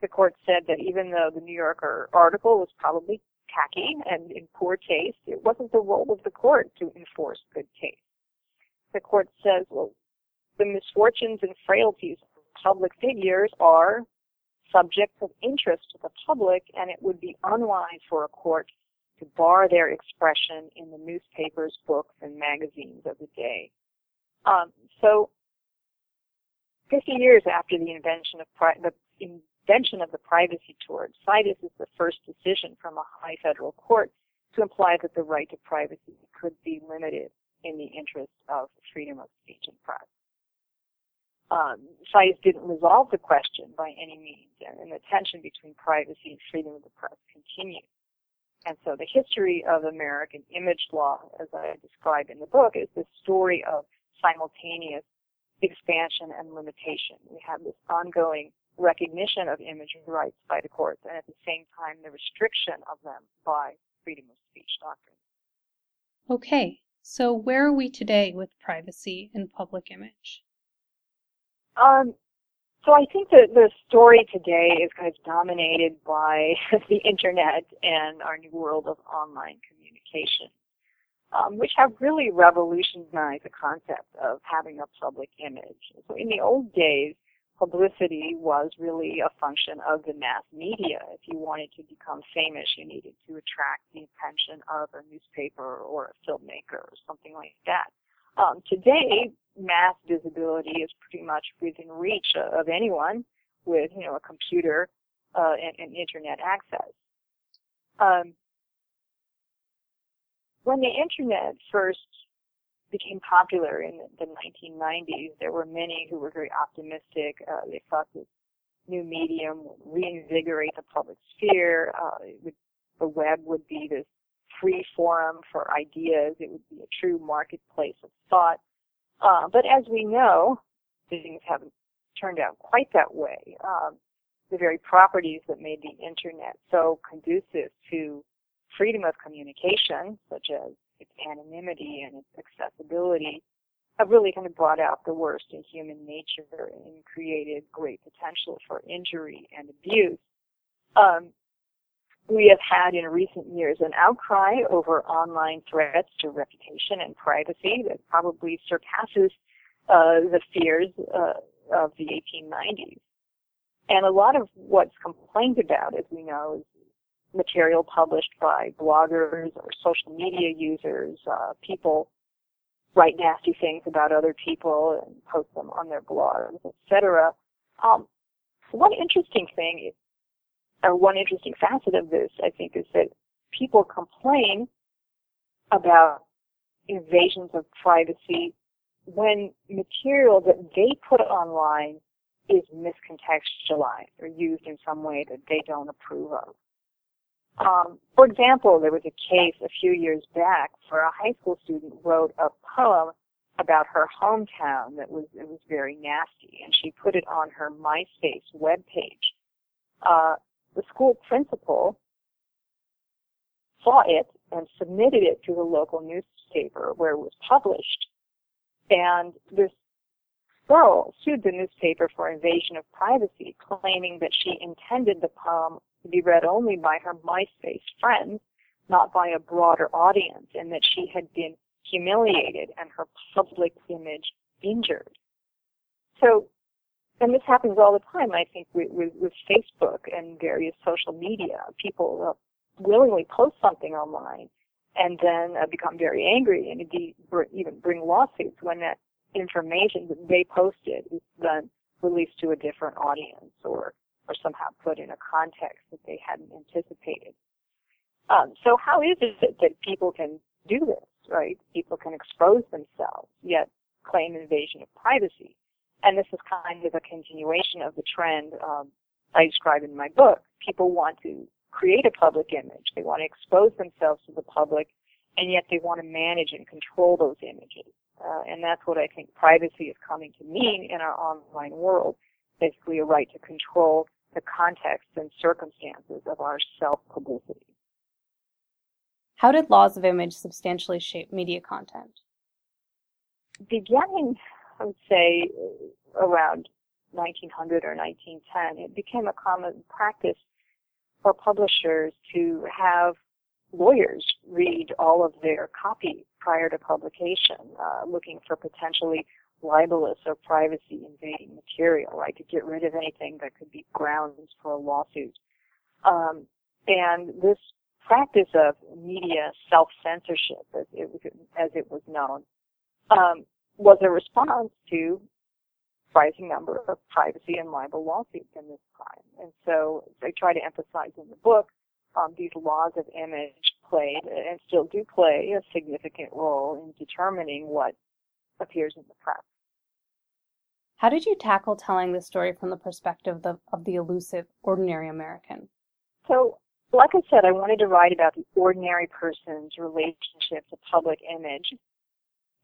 B: The court said that even though the New Yorker article was probably tacky and in poor taste, it wasn't the role of the court to enforce good taste. The court says, well, the misfortunes and frailties public figures are subjects of interest to the public, and it would be unwise for a court to bar their expression in the newspapers, books, and magazines of the day. Um, so, 50 years after the invention of pri- the invention of the privacy tort, Sidis is the first decision from a high federal court to imply that the right to privacy could be limited in the interest of freedom of speech and press. Um, Sidis didn't resolve the question by any means, and the tension between privacy and freedom of the press continued. And so the history of American image law, as I describe in the book, is the story of simultaneous expansion and limitation. We have this ongoing recognition of image rights by the courts and at the same time the restriction of them by freedom of speech doctrine.
A: Okay, so where are we today with privacy and public image?
B: Um, so I think that the story today is kind of dominated by the internet and our new world of online communication, um, which have really revolutionized the concept of having a public image. So in the old days, publicity was really a function of the mass media. If you wanted to become famous, you needed to attract the attention of a newspaper or a filmmaker or something like that. Um, today, mass visibility is pretty much within reach of anyone with, you know, a computer uh, and, and, internet access. Um, when the internet first became popular in the 1990s, there were many who were very optimistic. Uh, they thought this new medium would reinvigorate the public sphere. Uh, would, the web would be this free forum for ideas. It would be a true marketplace of thought. Uh, but as we know, things haven't turned out quite that way. Um, the very properties that made the internet so conducive to freedom of communication, such as its anonymity and its accessibility have really kind of brought out the worst in human nature and created great potential for injury and abuse. Um, we have had in recent years an outcry over online threats to reputation and privacy that probably surpasses uh, the fears uh, of the 1890s. And a lot of what's complained about, as we know, is material published by bloggers or social media users, uh, people write nasty things about other people and post them on their blogs, etc. Um, one interesting thing, or one interesting facet of this, I think, is that people complain about invasions of privacy when material that they put online is miscontextualized or used in some way that they don't approve of. Um, for example, there was a case a few years back where a high school student wrote a poem about her hometown that was it was very nasty, and she put it on her MySpace webpage. Uh, the school principal saw it and submitted it to the local newspaper where it was published. And this girl sued the newspaper for invasion of privacy, claiming that she intended the poem to be read only by her MySpace friends, not by a broader audience, and that she had been humiliated and her public image injured. So, and this happens all the time, I think, with, with, with Facebook and various social media. People willingly post something online and then uh, become very angry and indeed even bring lawsuits when that information that they posted is then released to a different audience or or somehow put in a context that they hadn't anticipated. Um, so how is it that people can do this, right? People can expose themselves, yet claim invasion of privacy. And this is kind of a continuation of the trend um, I describe in my book. People want to create a public image. They want to expose themselves to the public, and yet they want to manage and control those images. Uh, and that's what I think privacy is coming to mean in our online world. Basically a right to control the context and circumstances of our self-publicity.
A: How did laws of image substantially shape media content?
B: Beginning, I would say, around 1900 or 1910, it became a common practice for publishers to have lawyers read all of their copy prior to publication, uh, looking for potentially libelous or privacy invading material, right, to get rid of anything that could be grounds for a lawsuit. Um, and this practice of media self-censorship, as it was, as it was known, um, was a response to rising number of privacy and libel lawsuits in this time. And so I try to emphasize in the book um, these laws of image played and still do play a significant role in determining what appears in the press.
A: How did you tackle telling the story from the perspective of the, of the elusive, ordinary American?
B: So, like I said, I wanted to write about the ordinary person's relationship to public image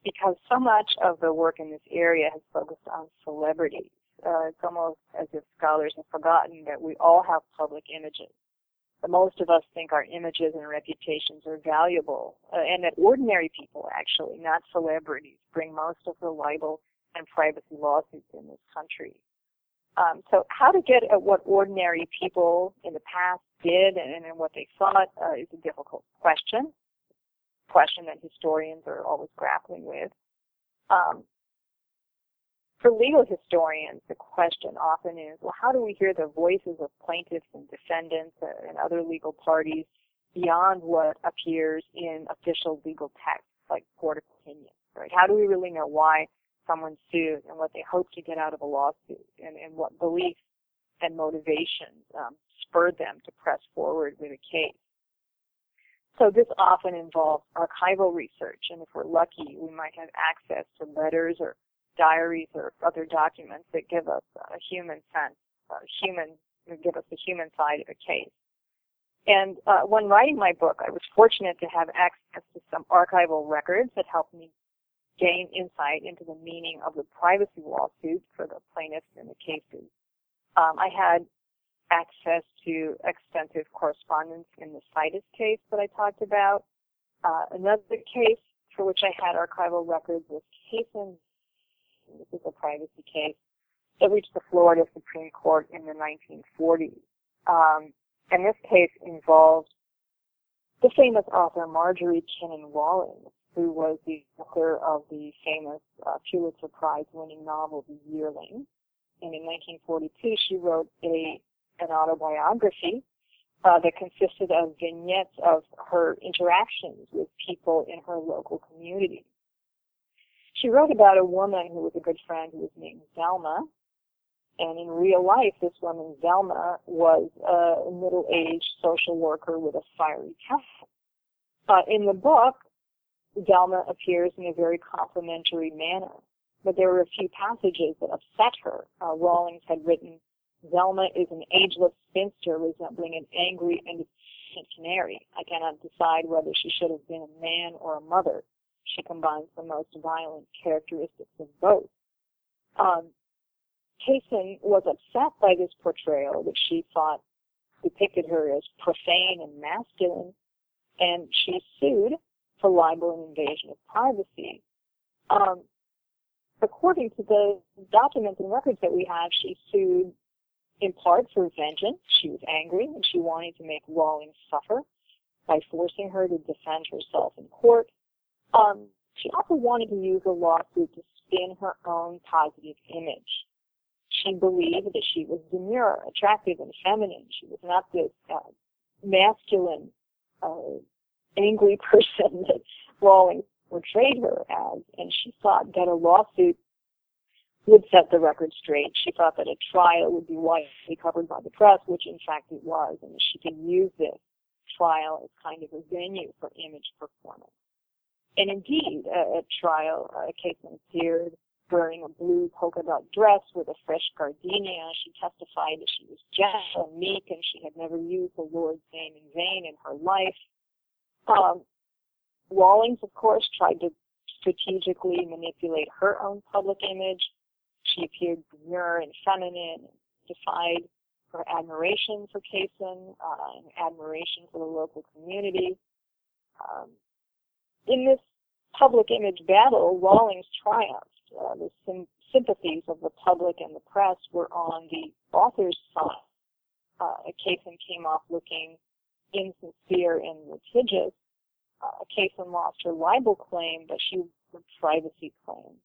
B: because so much of the work in this area has focused on celebrities. Uh, it's almost as if scholars have forgotten that we all have public images. But most of us think our images and reputations are valuable, uh, and that ordinary people, actually, not celebrities, bring most of the libel and privacy lawsuits in this country. Um, so how to get at what ordinary people in the past did and, and what they thought uh, is a difficult question, question that historians are always grappling with. Um, for legal historians, the question often is, well, how do we hear the voices of plaintiffs and defendants and other legal parties beyond what appears in official legal texts like court opinions, right? How do we really know why someone sued and what they hope to get out of a lawsuit and, and what beliefs and motivations um, spurred them to press forward with a case? So this often involves archival research, and if we're lucky, we might have access to letters or diaries or other documents that give us a human sense, a human, give us the human side of a case. And uh, when writing my book, I was fortunate to have access to some archival records that helped me gain insight into the meaning of the privacy lawsuits for the plaintiffs in the cases. Um, I had access to extensive correspondence in the Sidis case that I talked about. Uh, another case for which I had archival records was Cason this is a privacy case that reached the Florida Supreme Court in the 1940s. Um, and this case involved the famous author Marjorie Kinnan Rawlings, who was the author of the famous uh, Pulitzer Prize winning novel The Yearling. And in 1942, she wrote a an autobiography uh, that consisted of vignettes of her interactions with people in her local community. she wrote about a woman who was a good friend who was named Zelma. And in real life, this woman, Zelma, was a middle-aged social worker with a fiery temper. Uh, in the book, Zelma appears in a very complimentary manner, but there were a few passages that upset her. Uh, Rawlings had written, Zelma is an ageless spinster resembling an angry and deficient canary. I cannot decide whether she should have been a man or a mother. She combines the most violent characteristics of both. Um, Cason was upset by this portrayal, which she thought depicted her as profane and masculine, and she sued for libel and invasion of privacy. Um, according to the documents and records that we have, she sued in part for vengeance. She was angry and she wanted to make Rawlings suffer by forcing her to defend herself in court. Um, she also wanted to use a lawsuit to spin her own positive image. She believed that she was demure, attractive, and feminine. She was not this uh, masculine, uh, angry person that Rawlings portrayed her as, and she thought that a lawsuit would set the record straight. She thought that a trial would be widely covered by the press, which in fact it was, and she could use this trial as kind of a venue for image performance. And indeed, uh, at trial, uh, Cason appeared wearing a blue polka dot dress with a fresh gardenia. She testified that she was gentle and meek and she had never used the Lord's name in vain in her life. Um, of course, tried to strategically manipulate her own public image. She appeared demure and feminine, defied her admiration for Cason uh, and admiration for the local community. Um, in this public image battle, Rawlings triumphed. Uh, the sim- sympathies of the public and the press were on the author's side. Uh, Cason came off looking insincere and litigious. Uh, Cason lost her libel claim, but she her privacy claim.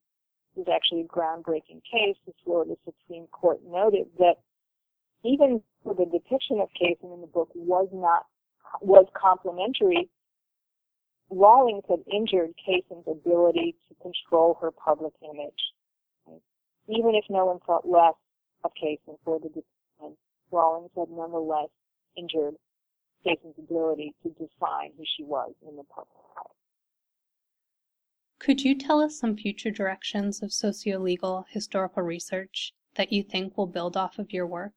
B: Was actually a groundbreaking case. The Florida Supreme Court noted that even for the depiction of Cason in the book was not was complimentary Rawlings had injured Cason's ability to control her public image. Even if no one thought less of Cason for the decision, Rawlings had nonetheless injured Cason's ability to define who she was in the public eye.
A: Could you tell us some future directions of socio-legal historical research that you think will build off of your work?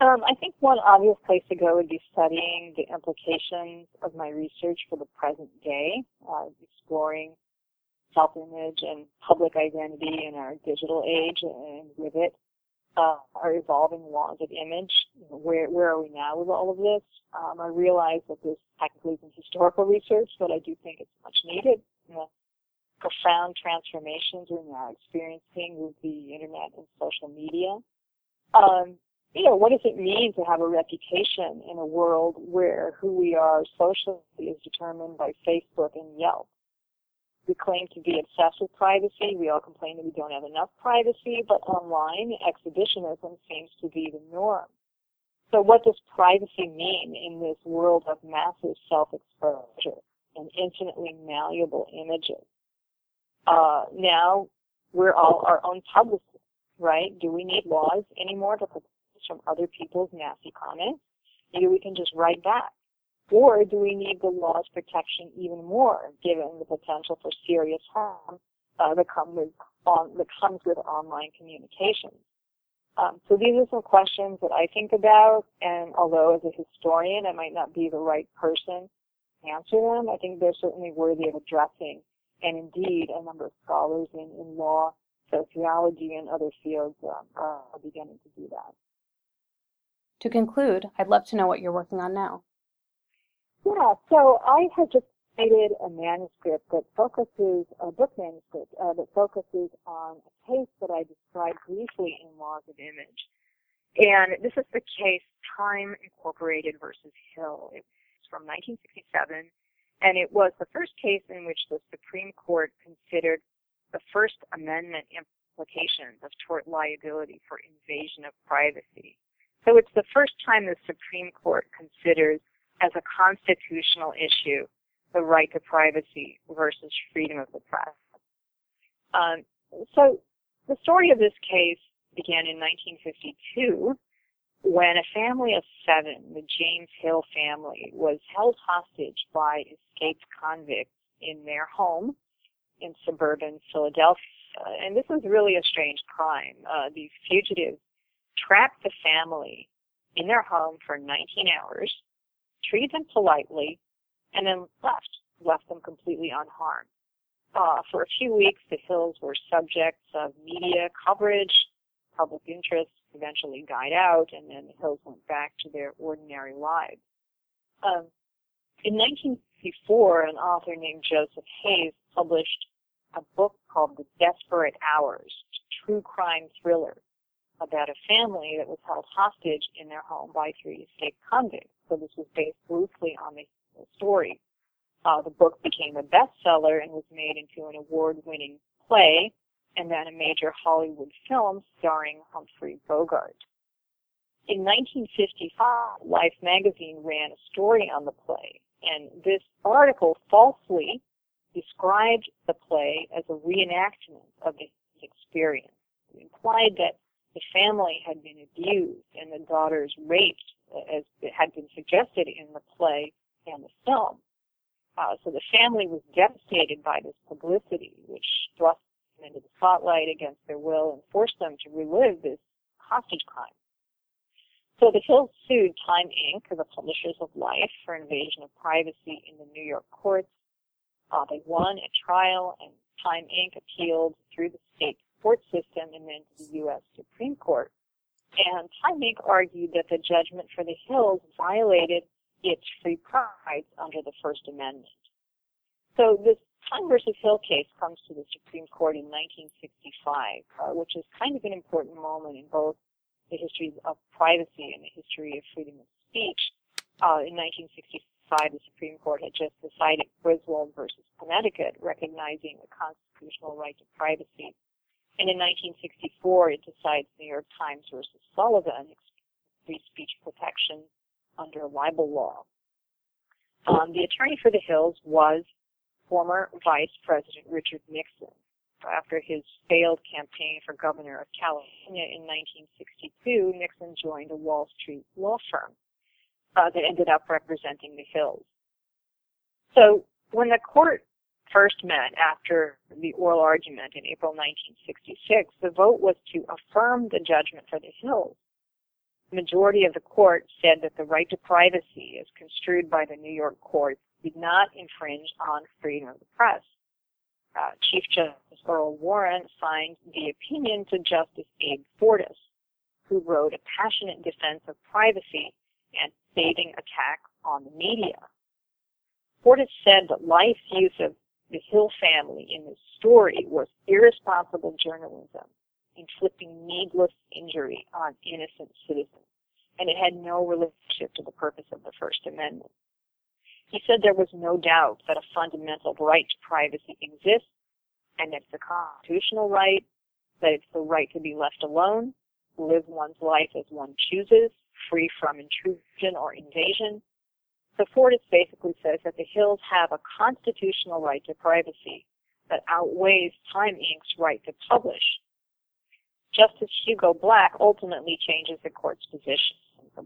B: Um, I think one obvious place to go would be studying the implications of my research for the present day, uh, exploring self-image and public identity in our digital age, and with it, uh, our evolving laws of image. Where where are we now with all of this? Um, I realize that this technically isn't historical research, but I do think it's much needed. Profound transformations we're now experiencing with the internet and social media. Um, you know, what does it mean to have a reputation in a world where who we are socially is determined by Facebook and Yelp? We claim to be obsessed with privacy. We all complain that we don't have enough privacy, but online exhibitionism seems to be the norm. So what does privacy mean in this world of massive self-exposure and infinitely malleable images? Uh, now we're all our own publicists, right? Do we need laws anymore to protect us from other people's nasty comments. Maybe we can just write back. Or do we need the law's protection even more, given the potential for serious harm uh, that, come with, on, that comes with online communication? Um, so these are some questions that I think about, and although as a historian I might not be the right person to answer them, I think they're certainly worthy of addressing. And indeed, a number of scholars in, in law, sociology, and other fields um, are beginning to do that.
A: To conclude, I'd love to know what you're working on now.
B: Yeah, so I have just created a manuscript that focuses, a book manuscript, uh, that focuses on a case that I described briefly in Laws of Image. And this is the case Time Incorporated versus Hill. It's from 1967, and it was the first case in which the Supreme Court considered the First Amendment implications of tort liability for invasion of privacy. So it's the first time the Supreme Court considers as a constitutional issue the right to privacy versus freedom of the press. Um, so the story of this case began in 1952 when a family of seven, the James Hill family, was held hostage by escaped convicts in their home in suburban Philadelphia. And this was really a strange crime. Uh, these fugitives trapped the family in their home for 19 hours, treated them politely, and then left, left them completely unharmed. Uh, for a few weeks, the Hills were subjects of media coverage, public interest eventually died out, and then the Hills went back to their ordinary lives. Um, in 1964, an author named Joseph Hayes published a book called The Desperate Hours, true crime thriller about a family that was held hostage in their home by three escaped convicts. So this was based loosely on the story. Uh, the book became a bestseller and was made into an award-winning play and then a major Hollywood film starring Humphrey Bogart. In 1955, Life magazine ran a story on the play, and this article falsely described the play as a reenactment of his experience. It implied that the family had been abused and the daughters raped, as had been suggested in the play and the film. Uh, so the family was devastated by this publicity, which thrust them into the spotlight against their will and forced them to relive this hostage crime. So the Hills sued Time Inc., the publishers of Life, for invasion of privacy in the New York courts. Uh, they won at trial, and Time Inc. appealed through the state court system and then to the U.S. Supreme Court. And Inc. argued that the judgment for the Hills violated its free rights under the First Amendment. So this Time versus Hill case comes to the Supreme Court in 1965, uh, which is kind of an important moment in both the history of privacy and the history of freedom of speech. Uh, in 1965, the Supreme Court had just decided Griswold versus Connecticut, recognizing the constitutional right to privacy. And in 1964, it decides New York Times versus Sullivan, free speech protection under libel law. Um, the attorney for the Hills was former Vice President Richard Nixon. After his failed campaign for governor of California in 1962, Nixon joined a Wall Street law firm uh, that ended up representing the Hills. So when the court first met after the oral argument in April 1966, the vote was to affirm the judgment for the Hills The majority of the court said that the right to privacy, as construed by the New York courts, did not infringe on freedom of the press. Uh, Chief Justice Earl Warren signed the opinion to Justice Abe Fortas, who wrote a passionate defense of privacy and scathing attack on the media. Fortas said that life's use of the Hill family in this story was irresponsible journalism inflicting needless injury on innocent citizens, and it had no relationship to the purpose of the First Amendment. He said there was no doubt that a fundamental right to privacy exists, and it's a constitutional right, that it's the right to be left alone, live one's life as one chooses, free from intrusion or invasion. So Fortas basically says that the Hills have a constitutional right to privacy that outweighs Time Inc.'s right to publish Justice Hugo Black ultimately changes the court's position.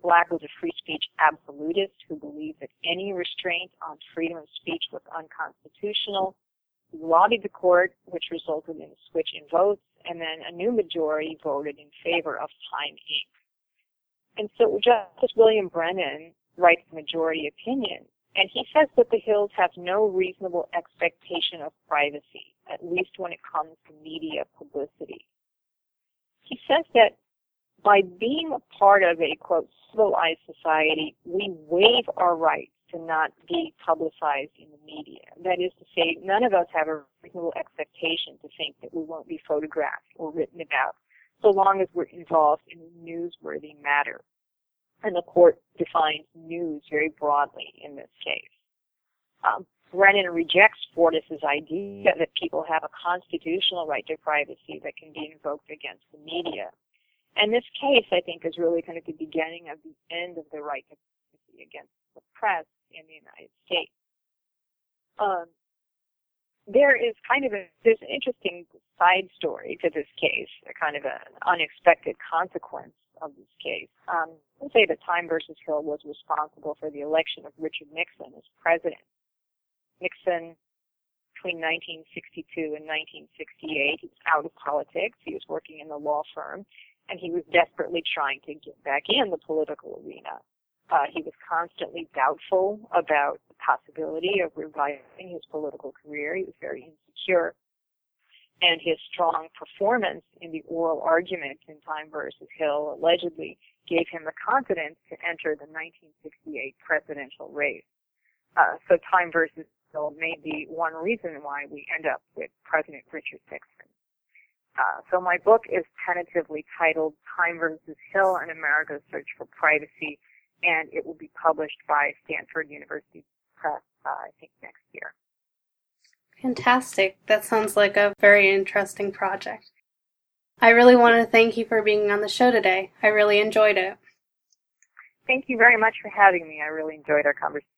B: Black was a free speech absolutist who believed that any restraint on freedom of speech was unconstitutional. He lobbied the court, which resulted in a switch in votes, and then a new majority voted in favor of Time Inc. And so Justice William Brennan the majority opinion, and he says that the Hills have no reasonable expectation of privacy, at least when it comes to media publicity he says that by being a part of a quote civilized society, we waive our rights to not be publicized in the media. That is to say, none of us have a reasonable expectation to think that we won't be photographed or written about, so long as we're involved in newsworthy matter. And the court defined news very broadly in this case. Um, Brennan rejects Fortas's idea that people have a constitutional right to privacy that can be invoked against the media. And this case, I think, is really kind of the beginning of the end of the right to privacy against the press in the United States. Um, there is kind of a there's an interesting side story to this case, a kind of an unexpected consequence of this case. Um, let's say that Time versus Hill was responsible for the election of Richard Nixon as president. Nixon, between 1962 and 1968, he was out of politics. He was working in the law firm, and he was desperately trying to get back in the political arena. Uh, he was constantly doubtful about the possibility of reviving his political career. He was very insecure and his strong performance in the oral argument in Time versus Hill allegedly gave him the confidence to enter the 1968 presidential race. Uh, so Time versus Hill may be one reason why we end up with President Richard Nixon. Uh, so my book is tentatively titled Time versus Hill and America's Search for Privacy, and it will be published by Stanford University Press, uh, I think, next year.
A: Fantastic. That sounds like a very interesting project. I really want to thank you for being on the show today. I really enjoyed it.
B: Thank you very much for having me. I really enjoyed our conversation.